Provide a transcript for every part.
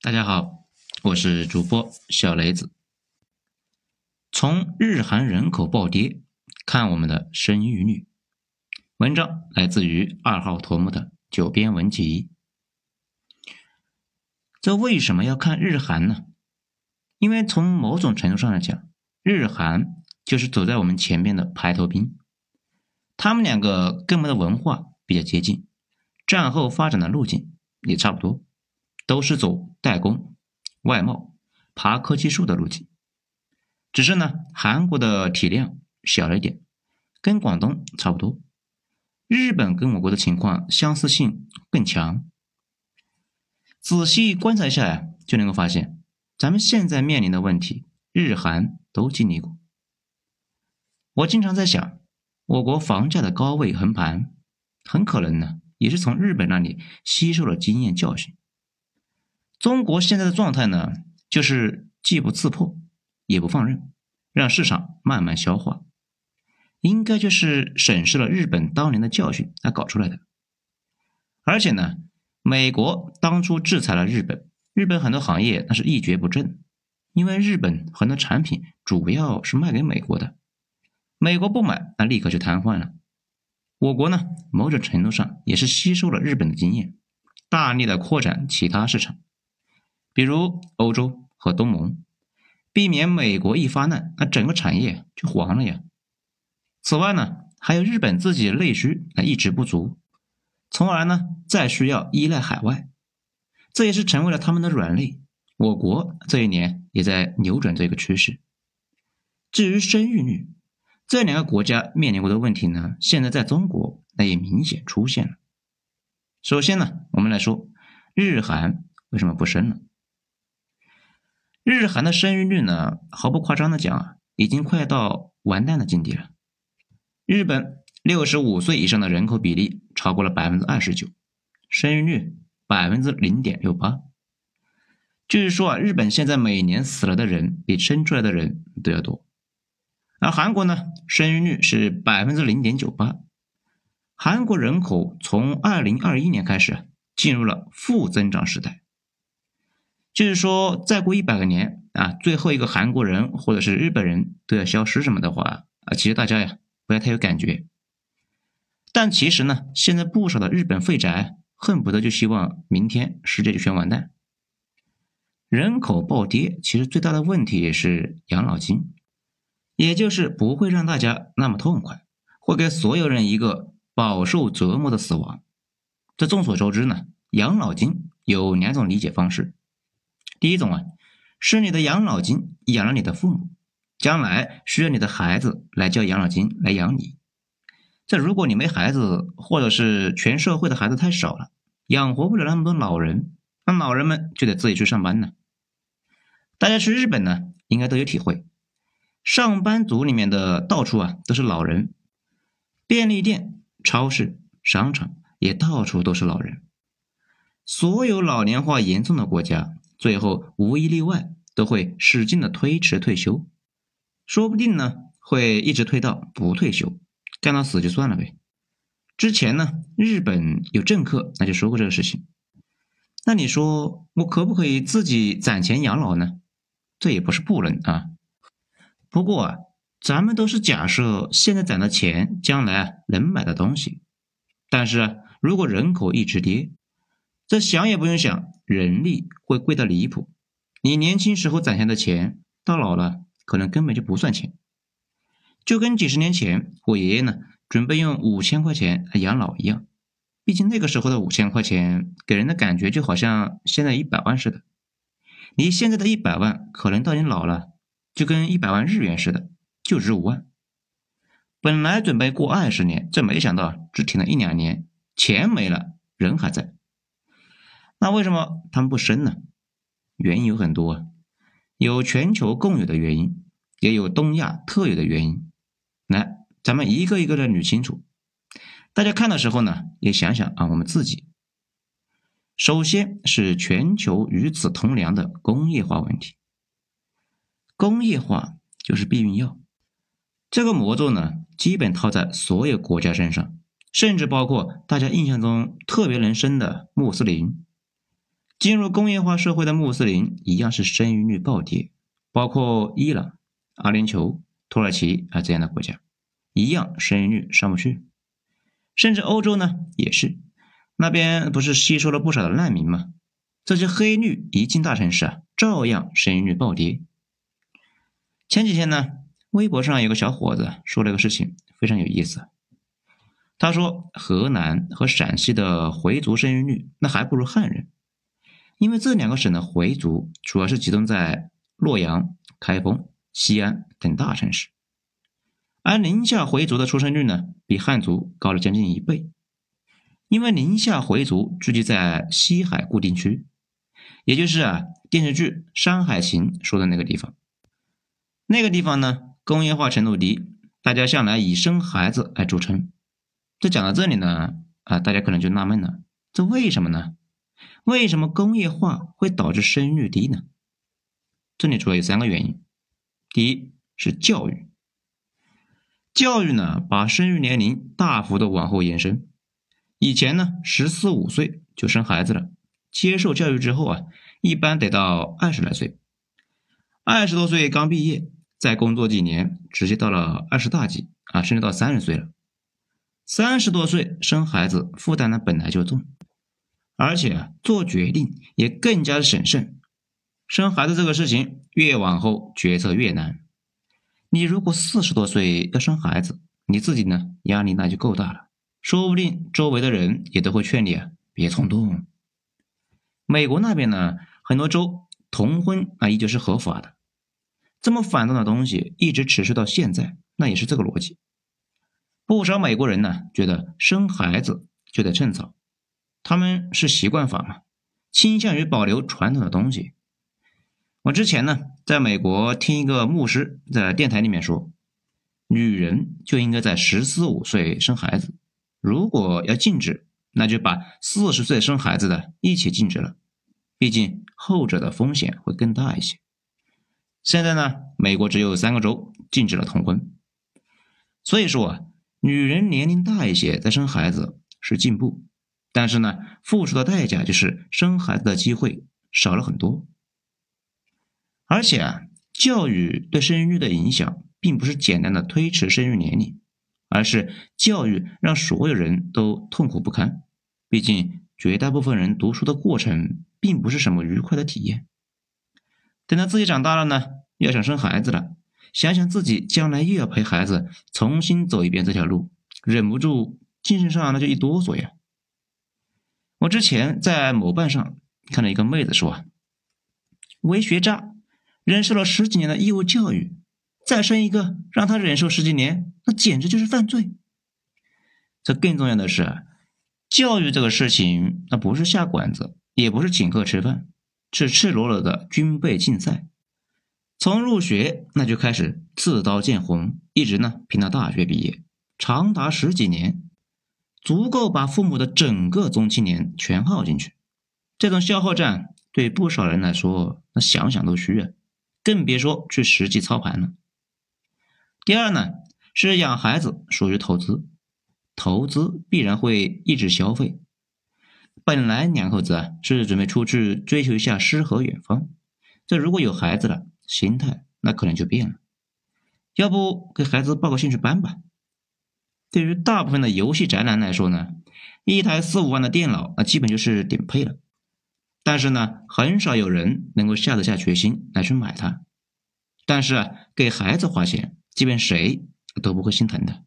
大家好，我是主播小雷子。从日韩人口暴跌看我们的生育率，文章来自于二号头目的九编文集。这为什么要看日韩呢？因为从某种程度上来讲，日韩就是走在我们前面的排头兵。他们两个跟我们的文化比较接近，战后发展的路径也差不多。都是走代工、外贸、爬科技树的路径，只是呢，韩国的体量小了一点，跟广东差不多。日本跟我国的情况相似性更强。仔细观察一下呀，就能够发现，咱们现在面临的问题，日韩都经历过。我经常在想，我国房价的高位横盘，很可能呢，也是从日本那里吸收了经验教训。中国现在的状态呢，就是既不刺破，也不放任，让市场慢慢消化，应该就是审视了日本当年的教训来搞出来的。而且呢，美国当初制裁了日本，日本很多行业那是一蹶不振，因为日本很多产品主要是卖给美国的，美国不买，那立刻就瘫痪了。我国呢，某种程度上也是吸收了日本的经验，大力的扩展其他市场。比如欧洲和东盟，避免美国一发难，那整个产业就黄了呀。此外呢，还有日本自己的内需啊一直不足，从而呢再需要依赖海外，这也是成为了他们的软肋。我国这一年也在扭转这个趋势。至于生育率，这两个国家面临过的问题呢，现在在中国那也明显出现了。首先呢，我们来说日韩为什么不生了？日韩的生育率呢，毫不夸张的讲啊，已经快到完蛋的境地了。日本六十五岁以上的人口比例超过了百分之二十九，生育率百分之零点六八。就是说啊，日本现在每年死了的人比生出来的人都要多。而韩国呢，生育率是百分之零点九八。韩国人口从二零二一年开始进入了负增长时代。就是说，再过一百个年啊，最后一个韩国人或者是日本人都要消失什么的话啊，其实大家呀不要太有感觉。但其实呢，现在不少的日本废宅恨不得就希望明天世界就全完蛋。人口暴跌，其实最大的问题也是养老金，也就是不会让大家那么痛快，会给所有人一个饱受折磨的死亡。这众所周知呢，养老金有两种理解方式。第一种啊，是你的养老金养了你的父母，将来需要你的孩子来交养老金来养你。这如果你没孩子，或者是全社会的孩子太少了，养活不了那么多老人，那老人们就得自己去上班呢。大家去日本呢，应该都有体会，上班族里面的到处啊都是老人，便利店、超市、商场也到处都是老人。所有老年化严重的国家。最后无一例外都会使劲的推迟退休，说不定呢会一直推到不退休，干到死就算了呗。之前呢日本有政客那就说过这个事情，那你说我可不可以自己攒钱养老呢？这也不是不能啊。不过啊，咱们都是假设现在攒的钱将来能买的东西，但是如果人口一直跌。这想也不用想，人力会贵到离谱。你年轻时候攒下的钱，到老了可能根本就不算钱。就跟几十年前我爷爷呢，准备用五千块钱来养老一样。毕竟那个时候的五千块钱，给人的感觉就好像现在一百万似的。你现在的一百万，可能到你老了，就跟一百万日元似的，就值五万。本来准备过二十年，这没想到只挺了一两年，钱没了，人还在。那为什么他们不生呢？原因有很多，啊，有全球共有的原因，也有东亚特有的原因。来，咱们一个一个的捋清楚。大家看的时候呢，也想想啊，我们自己。首先是全球与此同量的工业化问题。工业化就是避孕药，这个魔咒呢，基本套在所有国家身上，甚至包括大家印象中特别能生的穆斯林。进入工业化社会的穆斯林一样是生育率暴跌，包括伊朗、阿联酋、土耳其啊这样的国家，一样生育率上不去。甚至欧洲呢也是，那边不是吸收了不少的难民吗？这些黑绿一进大城市啊，照样生育率暴跌。前几天呢，微博上有个小伙子说了一个事情，非常有意思。他说，河南和陕西的回族生育率那还不如汉人。因为这两个省的回族主要是集中在洛阳、开封、西安等大城市，而宁夏回族的出生率呢，比汉族高了将近一倍。因为宁夏回族聚集在西海固定区，也就是啊电视剧《山海情》说的那个地方。那个地方呢，工业化程度低，大家向来以生孩子来著称。这讲到这里呢，啊，大家可能就纳闷了，这为什么呢？为什么工业化会导致生育低呢？这里主要有三个原因。第一是教育，教育呢把生育年龄大幅的往后延伸。以前呢十四五岁就生孩子了，接受教育之后啊，一般得到二十来岁，二十多岁刚毕业，再工作几年，直接到了二十大几啊，甚至到三十岁了。三十多岁生孩子负担呢本来就重。而且做决定也更加的审慎，生孩子这个事情越往后决策越难。你如果四十多岁要生孩子，你自己呢压力那就够大了，说不定周围的人也都会劝你啊别冲动。美国那边呢，很多州同婚啊依旧是合法的，这么反动的东西一直持续到现在，那也是这个逻辑。不少美国人呢觉得生孩子就得趁早。他们是习惯法嘛，倾向于保留传统的东西。我之前呢，在美国听一个牧师在电台里面说，女人就应该在十四五岁生孩子，如果要禁止，那就把四十岁生孩子的一起禁止了，毕竟后者的风险会更大一些。现在呢，美国只有三个州禁止了同婚，所以说啊，女人年龄大一些再生孩子是进步。但是呢，付出的代价就是生孩子的机会少了很多。而且啊，教育对生育的影响，并不是简单的推迟生育年龄，而是教育让所有人都痛苦不堪。毕竟，绝大部分人读书的过程并不是什么愉快的体验。等到自己长大了呢，要想生孩子了，想想自己将来又要陪孩子重新走一遍这条路，忍不住精神上那就一哆嗦呀。我之前在某瓣上看到一个妹子说：“为学渣，忍受了十几年的义务教育，再生一个让他忍受十几年，那简直就是犯罪。”这更重要的是，教育这个事情，那不是下馆子，也不是请客吃饭，是赤裸裸的军备竞赛。从入学那就开始刺刀见红，一直呢拼到大学毕业，长达十几年。足够把父母的整个中青年全耗进去，这种消耗战对不少人来说，那想想都虚啊，更别说去实际操盘了。第二呢，是养孩子属于投资，投资必然会抑制消费。本来两口子啊是准备出去追求一下诗和远方，这如果有孩子了，心态那可能就变了。要不给孩子报个兴趣班吧？对于大部分的游戏宅男来说呢，一台四五万的电脑那基本就是顶配了。但是呢，很少有人能够下得下决心来去买它。但是啊，给孩子花钱，基本谁都不会心疼的。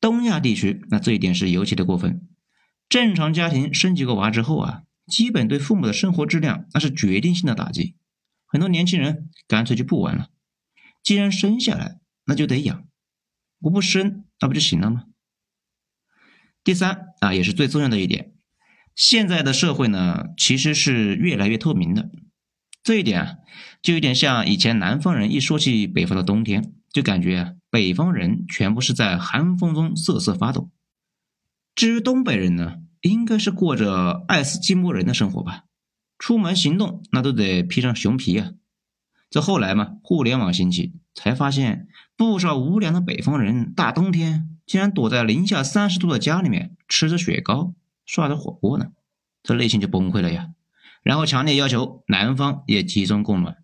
东亚地区那这一点是尤其的过分。正常家庭生几个娃之后啊，基本对父母的生活质量那是决定性的打击。很多年轻人干脆就不玩了。既然生下来，那就得养。我不生，那不就行了吗？第三啊，也是最重要的一点，现在的社会呢，其实是越来越透明的。这一点啊，就有点像以前南方人一说起北方的冬天，就感觉啊，北方人全部是在寒风中瑟瑟发抖。至于东北人呢，应该是过着爱斯基摩人的生活吧，出门行动那都得披上熊皮啊。这后来嘛，互联网兴起，才发现不少无良的北方人，大冬天竟然躲在零下三十度的家里面，吃着雪糕，涮着火锅呢，这内心就崩溃了呀！然后强烈要求南方也集中供暖。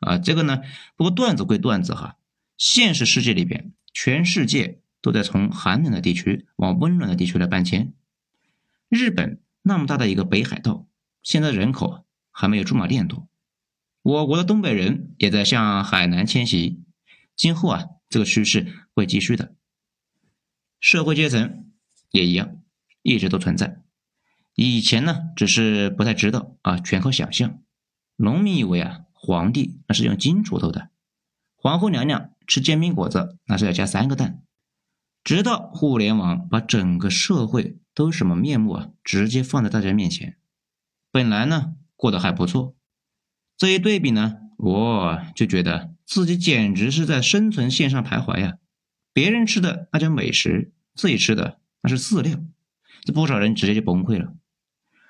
啊，这个呢，不过段子归段子哈，现实世界里边，全世界都在从寒冷的地区往温暖的地区来搬迁。日本那么大的一个北海道，现在人口还没有驻马店多。我国的东北人也在向海南迁徙，今后啊，这个趋势会继续的。社会阶层也一样，一直都存在。以前呢，只是不太知道啊，全靠想象。农民以为啊。皇帝那是用金锄头的，皇后娘娘吃煎饼果子那是要加三个蛋。直到互联网把整个社会都什么面目啊，直接放在大家面前。本来呢过得还不错，这一对比呢，我就觉得自己简直是在生存线上徘徊呀。别人吃的那叫美食，自己吃的那是饲料，这不少人直接就崩溃了。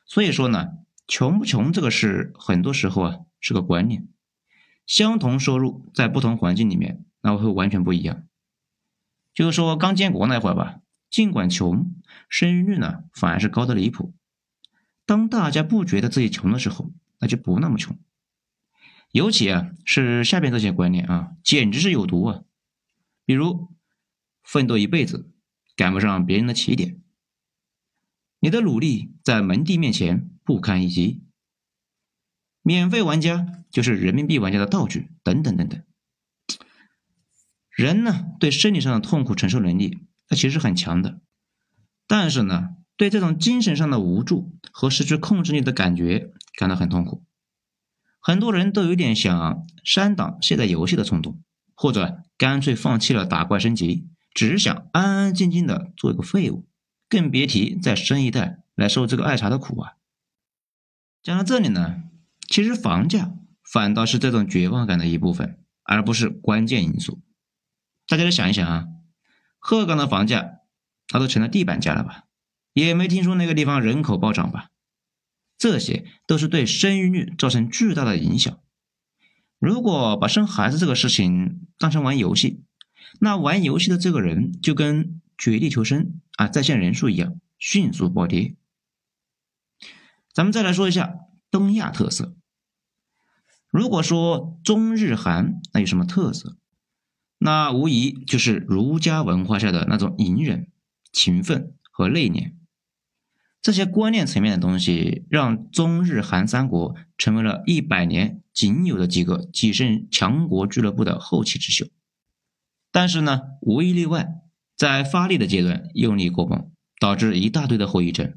所以说呢，穷不穷这个事，很多时候啊。是个观念，相同收入在不同环境里面，那会完全不一样。就是说，刚建国那会儿吧，尽管穷，生育率呢反而是高的离谱。当大家不觉得自己穷的时候，那就不那么穷。尤其啊，是下边这些观念啊，简直是有毒啊。比如，奋斗一辈子赶不上别人的起点，你的努力在门第面前不堪一击。免费玩家就是人民币玩家的道具，等等等等。人呢，对生理上的痛苦承受能力，那其实很强的，但是呢，对这种精神上的无助和失去控制力的感觉感到很痛苦。很多人都有点想删档卸载游戏的冲动，或者干脆放弃了打怪升级，只想安安静静的做一个废物，更别提再生一代来受这个爱茶的苦啊。讲到这里呢。其实房价反倒是这种绝望感的一部分，而不是关键因素。大家再想一想啊，鹤岗的房价，它都成了地板价了吧？也没听说那个地方人口暴涨吧？这些都是对生育率造成巨大的影响。如果把生孩子这个事情当成玩游戏，那玩游戏的这个人就跟绝地求生啊在线人数一样，迅速暴跌。咱们再来说一下东亚特色。如果说中日韩那有什么特色，那无疑就是儒家文化下的那种隐忍、勤奋和内敛。这些观念层面的东西，让中日韩三国成为了一百年仅有的几个跻身强国俱乐部的后起之秀。但是呢，无一例外，在发力的阶段用力过猛，导致一大堆的后遗症。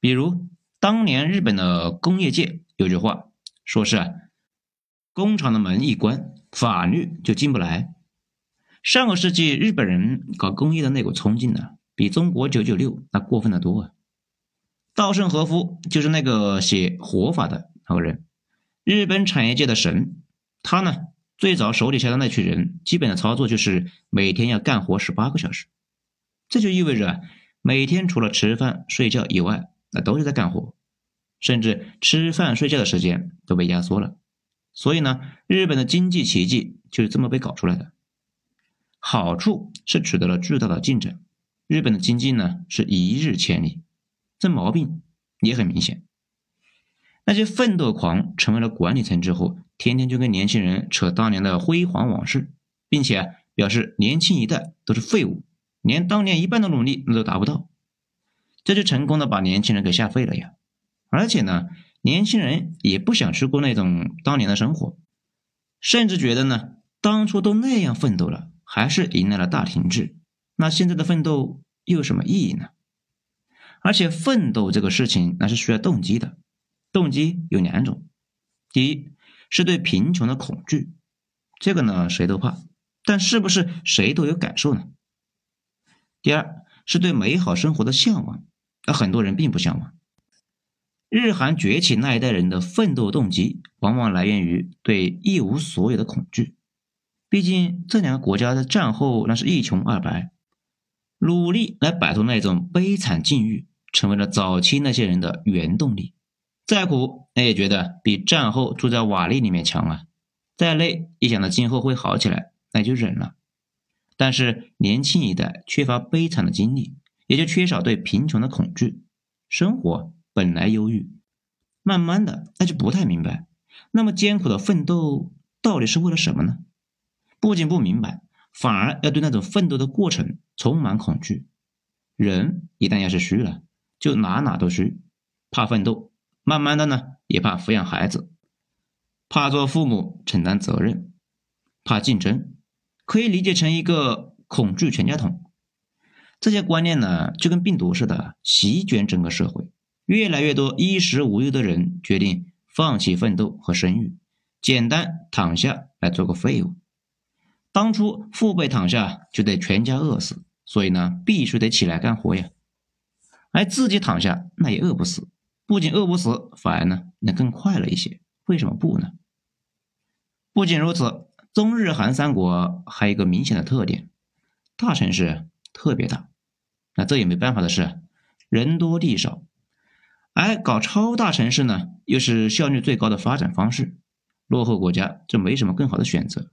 比如当年日本的工业界有句话，说是啊。工厂的门一关，法律就进不来。上个世纪日本人搞工业的那股冲劲呢，比中国九九六那过分的多啊！稻盛和夫就是那个写《活法》的那个人，日本产业界的神。他呢，最早手底下的那群人，基本的操作就是每天要干活十八个小时，这就意味着每天除了吃饭睡觉以外，那都是在干活，甚至吃饭睡觉的时间都被压缩了。所以呢，日本的经济奇迹就是这么被搞出来的。好处是取得了巨大的进展，日本的经济呢是一日千里。这毛病也很明显。那些奋斗狂成为了管理层之后，天天就跟年轻人扯当年的辉煌往事，并且表示年轻一代都是废物，连当年一半的努力那都达不到，这就成功的把年轻人给吓废了呀！而且呢。年轻人也不想去过那种当年的生活，甚至觉得呢，当初都那样奋斗了，还是迎来了大停滞，那现在的奋斗又有什么意义呢？而且奋斗这个事情那是需要动机的，动机有两种，第一是对贫穷的恐惧，这个呢谁都怕，但是不是谁都有感受呢？第二是对美好生活的向往，那很多人并不向往。日韩崛起那一代人的奋斗动机，往往来源于对一无所有的恐惧。毕竟这两个国家的战后那是一穷二白，努力来摆脱那种悲惨境遇，成为了早期那些人的原动力。再苦，那也觉得比战后住在瓦砾里面强啊！再累，一想到今后会好起来，那就忍了。但是年轻一代缺乏悲惨的经历，也就缺少对贫穷的恐惧，生活。本来忧郁，慢慢的那就不太明白，那么艰苦的奋斗到底是为了什么呢？不仅不明白，反而要对那种奋斗的过程充满恐惧。人一旦要是虚了，就哪哪都虚，怕奋斗，慢慢的呢也怕抚养孩子，怕做父母承担责任，怕竞争，可以理解成一个恐惧全家桶。这些观念呢就跟病毒似的席卷整个社会，越来越多衣食无忧的人决定放弃奋斗和生育，简单躺下来做个废物。当初父辈躺下就得全家饿死。所以呢，必须得起来干活呀，而自己躺下那也饿不死，不仅饿不死，反而呢能更快乐一些。为什么不呢？不仅如此，中日韩三国还有一个明显的特点：大城市特别大，那这也没办法的事，人多地少，而搞超大城市呢，又是效率最高的发展方式，落后国家就没什么更好的选择。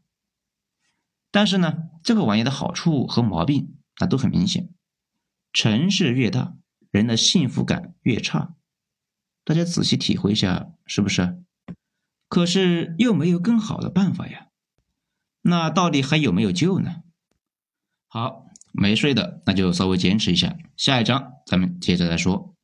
但是呢，这个玩意的好处和毛病。那都很明显，城市越大，人的幸福感越差。大家仔细体会一下，是不是？可是又没有更好的办法呀。那到底还有没有救呢？好，没睡的那就稍微坚持一下，下一章咱们接着再说。